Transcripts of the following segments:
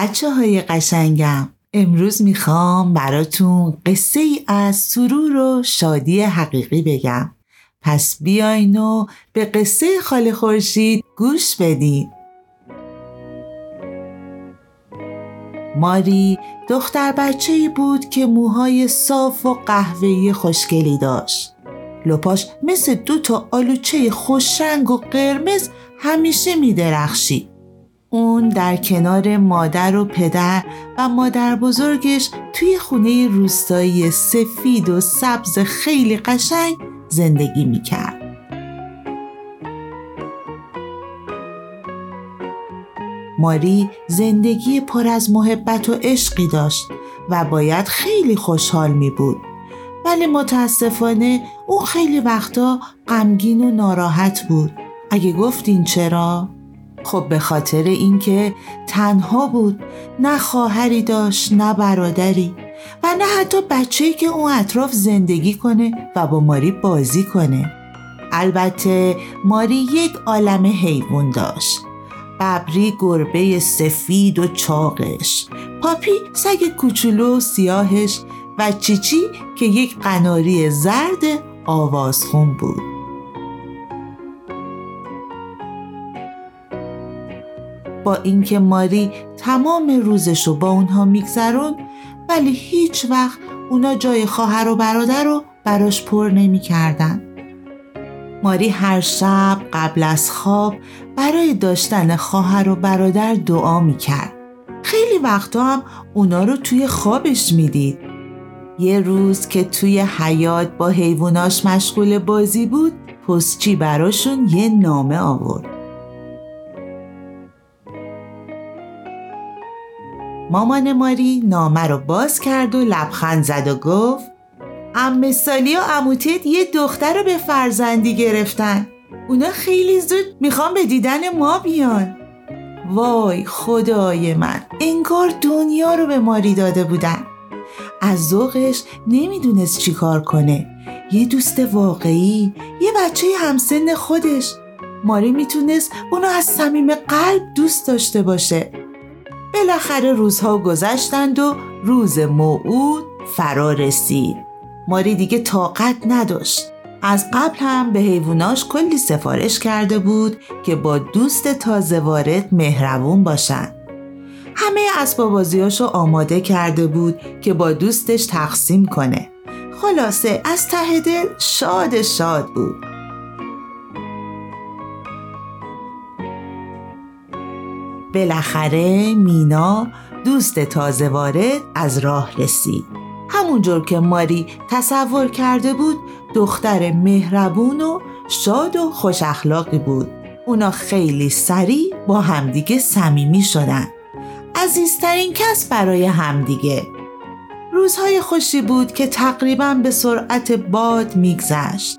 بچه های قشنگم امروز می‌خوام براتون قصه ای از سرور و شادی حقیقی بگم. پس بیاین و به قصه خاله خورشید گوش بدین. ماری دختر بچه ای بود که موهای صاف و قهوه‌ای خوشگلی داشت. لپاش مثل دو تا آلوچه خوشرنگ و قرمز همیشه می درخشید. اون در کنار مادر و پدر و مادر بزرگش توی خونه روستایی سفید و سبز خیلی قشنگ زندگی می کرد. ماری زندگی پر از محبت و عشقی داشت و باید خیلی خوشحال می بود. ولی متاسفانه او خیلی وقتا غمگین و ناراحت بود. اگه گفتین چرا؟ خب به خاطر اینکه تنها بود نه خواهری داشت نه برادری و نه حتی بچه‌ای که اون اطراف زندگی کنه و با ماری بازی کنه. البته ماری یک عالم حیوان داشت. ببری گربه سفید و چاقش. پاپی سگ کوچولو و سیاهش و چیچی که یک قناری زرد آوازخون بود. اینکه ماری تمام روزش رو با اونها میگذرون ولی هیچ وقت اونا جای خواهر و برادر رو براش پر نمی‌کردن. ماری هر شب قبل از خواب برای داشتن خواهر و برادر دعا می‌کرد. خیلی وقتا هم اونا رو توی خوابش می‌دید. یه روز که توی حیات با حیواناش مشغول بازی بود پستچی براشون یه نامه آورد. مامان ماری نامه رو باز کرد و لبخند زد و گفت ام سالی و اموتت یه دختر رو به فرزندی گرفتن. اونا خیلی زود می‌خوام به دیدن ما بیان. وای خدای من انگار دنیا رو به ماری داده بودن. از ذوقش نمی‌دونست چی کار کنه. یه دوست واقعی یه بچه همسن خودش. ماری می‌تونست اونو از صمیم قلب دوست داشته باشه. بالاخره روزها گذشتند و روز موعود فرا رسید ماری دیگه طاقت نداشت. از قبل هم به حیواناش کلی سفارش کرده بود که با دوست تازه وارد مهربون باشن. همه اسباب بازیاشو آماده کرده بود که با دوستش تقسیم کنه. خلاصه از ته دل شاد شاد بود. بالاخره مینا دوست تازه وارد از راه رسید. همونجور که ماری تصور کرده بود دختر مهربون و شاد و خوش اخلاقی بود. اونا خیلی سریع با همدیگه صمیمی شدن. عزیزترین کس برای همدیگه. روزهای خوشی بود که تقریبا به سرعت باد میگذشت.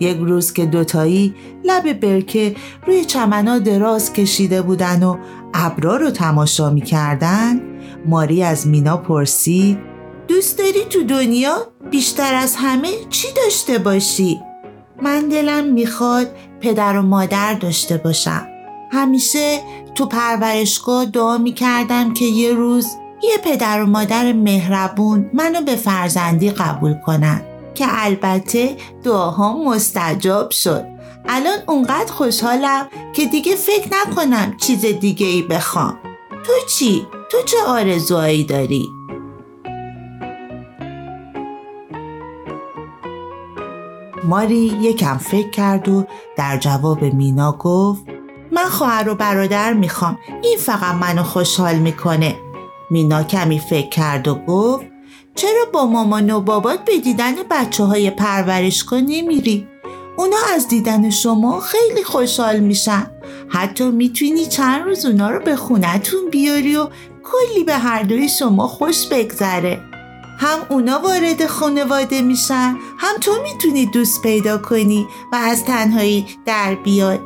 یک روز که دوتایی لب برکه روی چمنا دراز کشیده بودن و ابرا رو تماشا می‌کردن ماری از مینا پرسید دوست داری تو دنیا بیشتر از همه چی داشته باشی؟ من دلم می‌خواد پدر و مادر داشته باشم همیشه تو پرورشگاه دعا می‌کردم که یه روز یه پدر و مادر مهربون منو به فرزندی قبول کنن که البته دعاها مستجاب شد الان اونقدر خوشحالم که دیگه فکر نکنم چیز دیگه ای بخوام تو چی؟ تو چه آرزوهایی داری؟ ماری یکم فکر کرد و در جواب مینا گفت من خواهر و برادر می‌خوام این فقط منو خوشحال می‌کنه مینا کمی فکر کرد و گفت چرا با مامان و بابات به دیدن بچه های پرورشگاه نمیری؟ اونا از دیدن شما خیلی خوشحال میشن. حتی می‌تونی چند روز اونا رو به خونتون بیاری و کلی به هر دوی شما خوش بگذره. هم اونا وارد خانواده میشن هم تو می‌تونی دوست پیدا کنی و از تنهایی در بیاد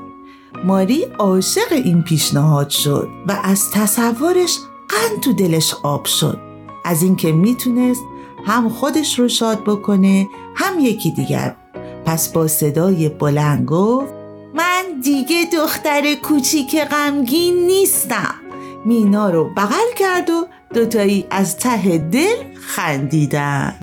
ماری عاشق این پیشنهاد شد و از تصورش قند تو دلش آب شد. از اینکه می‌تونست هم خودش رو شاد بکنه هم یکی دیگر. پس با صدای بلند گفت من دیگه دختر کوچیک غمگین نیستم. مینا رو بغل کرد و دوتایی از ته دل خندیدن.